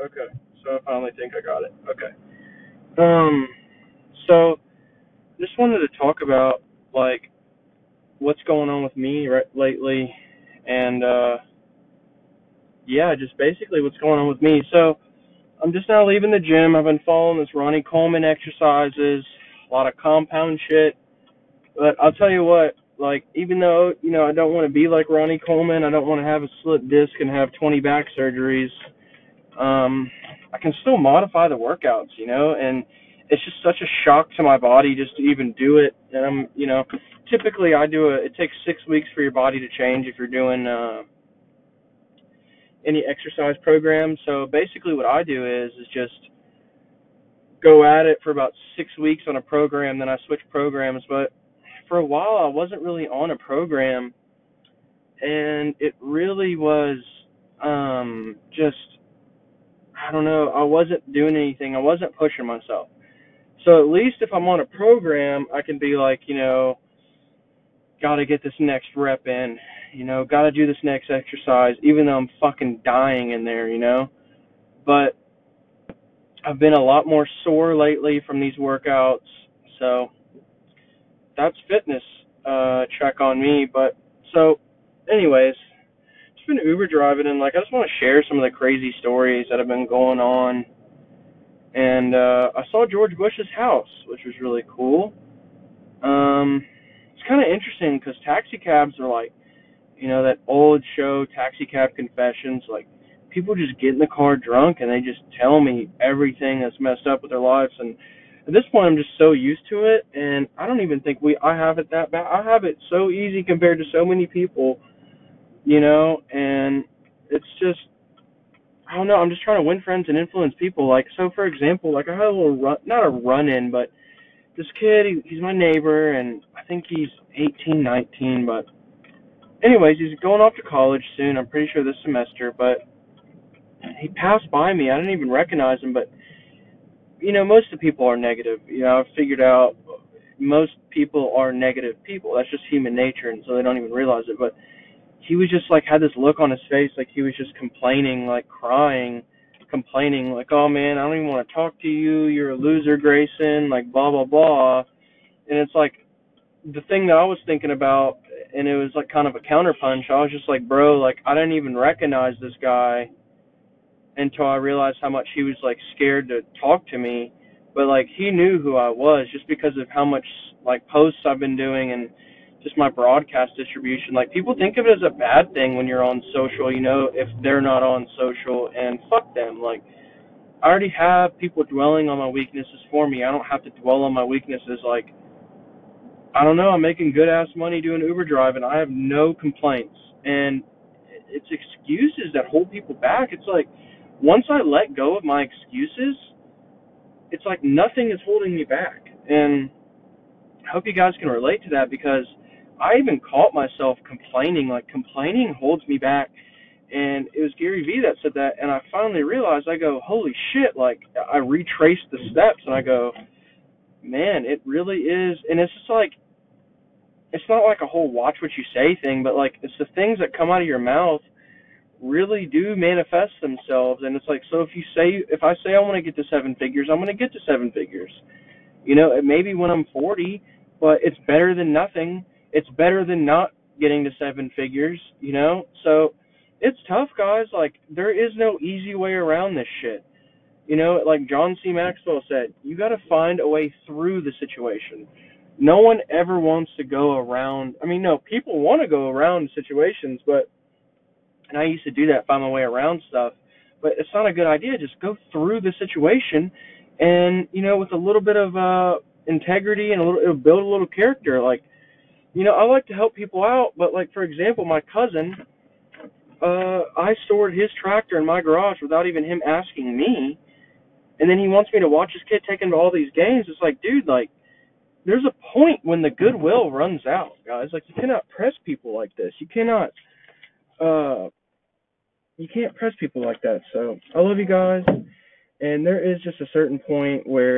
Okay. So I finally think I got it. Okay. Um. So just wanted to talk about like what's going on with me right lately, and uh, yeah, just basically what's going on with me. So I'm just now leaving the gym. I've been following this Ronnie Coleman exercises, a lot of compound shit. But I'll tell you what, like even though you know I don't want to be like Ronnie Coleman, I don't want to have a slit disc and have 20 back surgeries. Um, I can still modify the workouts, you know, and it's just such a shock to my body just to even do it. And I'm, you know, typically I do a. It takes six weeks for your body to change if you're doing uh, any exercise program. So basically, what I do is is just go at it for about six weeks on a program, then I switch programs. But for a while, I wasn't really on a program, and it really was um, just I don't know. I wasn't doing anything. I wasn't pushing myself. So at least if I'm on a program, I can be like, you know, got to get this next rep in. You know, got to do this next exercise, even though I'm fucking dying in there. You know, but I've been a lot more sore lately from these workouts. So that's fitness uh, check on me. But so, anyways, been Uber driving and like I just want to share some of the crazy stories that have been going on. And uh, I saw George Bush's house, which was really cool. Um, it's kind of interesting because taxi cabs are like, you know, that old show, Taxi Cab Confessions. Like, people just get in the car drunk and they just tell me everything that's messed up with their lives. And at this point, I'm just so used to it, and I don't even think we I have it that bad. I have it so easy compared to so many people, you know. And it's just I don't know. I'm just trying to win friends and influence people. Like so, for example, like I had a little run, not a run in, but this kid, he, he's my neighbor, and I think he's 18, 19. But anyways, he's going off to college soon. I'm pretty sure this semester. But he passed by me. I didn't even recognize him, but you know, most of the people are negative. You know, I've figured out most people are negative people. That's just human nature, and so they don't even realize it. But he was just like had this look on his face, like he was just complaining, like crying, complaining, like, "Oh man, I don't even want to talk to you. You're a loser, Grayson." Like blah blah blah. And it's like the thing that I was thinking about, and it was like kind of a counterpunch. I was just like, "Bro, like I didn't even recognize this guy." until I realized how much he was like scared to talk to me. But like he knew who I was just because of how much like posts I've been doing and just my broadcast distribution. Like people think of it as a bad thing when you're on social, you know, if they're not on social and fuck them. Like I already have people dwelling on my weaknesses for me. I don't have to dwell on my weaknesses like I don't know, I'm making good ass money doing Uber driving. And I have no complaints. And it's excuses that hold people back. It's like once I let go of my excuses, it's like nothing is holding me back. And I hope you guys can relate to that because I even caught myself complaining. Like complaining holds me back. And it was Gary Vee that said that, and I finally realized. I go, holy shit! Like I retraced the steps, and I go, man, it really is. And it's just like, it's not like a whole watch what you say thing, but like it's the things that come out of your mouth really do manifest themselves and it's like so if you say if I say I want to get to seven figures, I'm going to get to seven figures. You know, it may be when I'm 40, but it's better than nothing. It's better than not getting to seven figures, you know? So it's tough, guys. Like there is no easy way around this shit. You know, like John C. Maxwell said, you got to find a way through the situation. No one ever wants to go around. I mean, no, people want to go around situations, but and I used to do that, find my way around stuff. But it's not a good idea. Just go through the situation, and you know, with a little bit of uh, integrity and a little, it'll build a little character. Like, you know, I like to help people out, but like for example, my cousin, uh, I stored his tractor in my garage without even him asking me, and then he wants me to watch his kid take him to all these games. It's like, dude, like, there's a point when the goodwill runs out, guys. Like, you cannot press people like this. You cannot. Uh, you can't press people like that. So I love you guys, and there is just a certain point where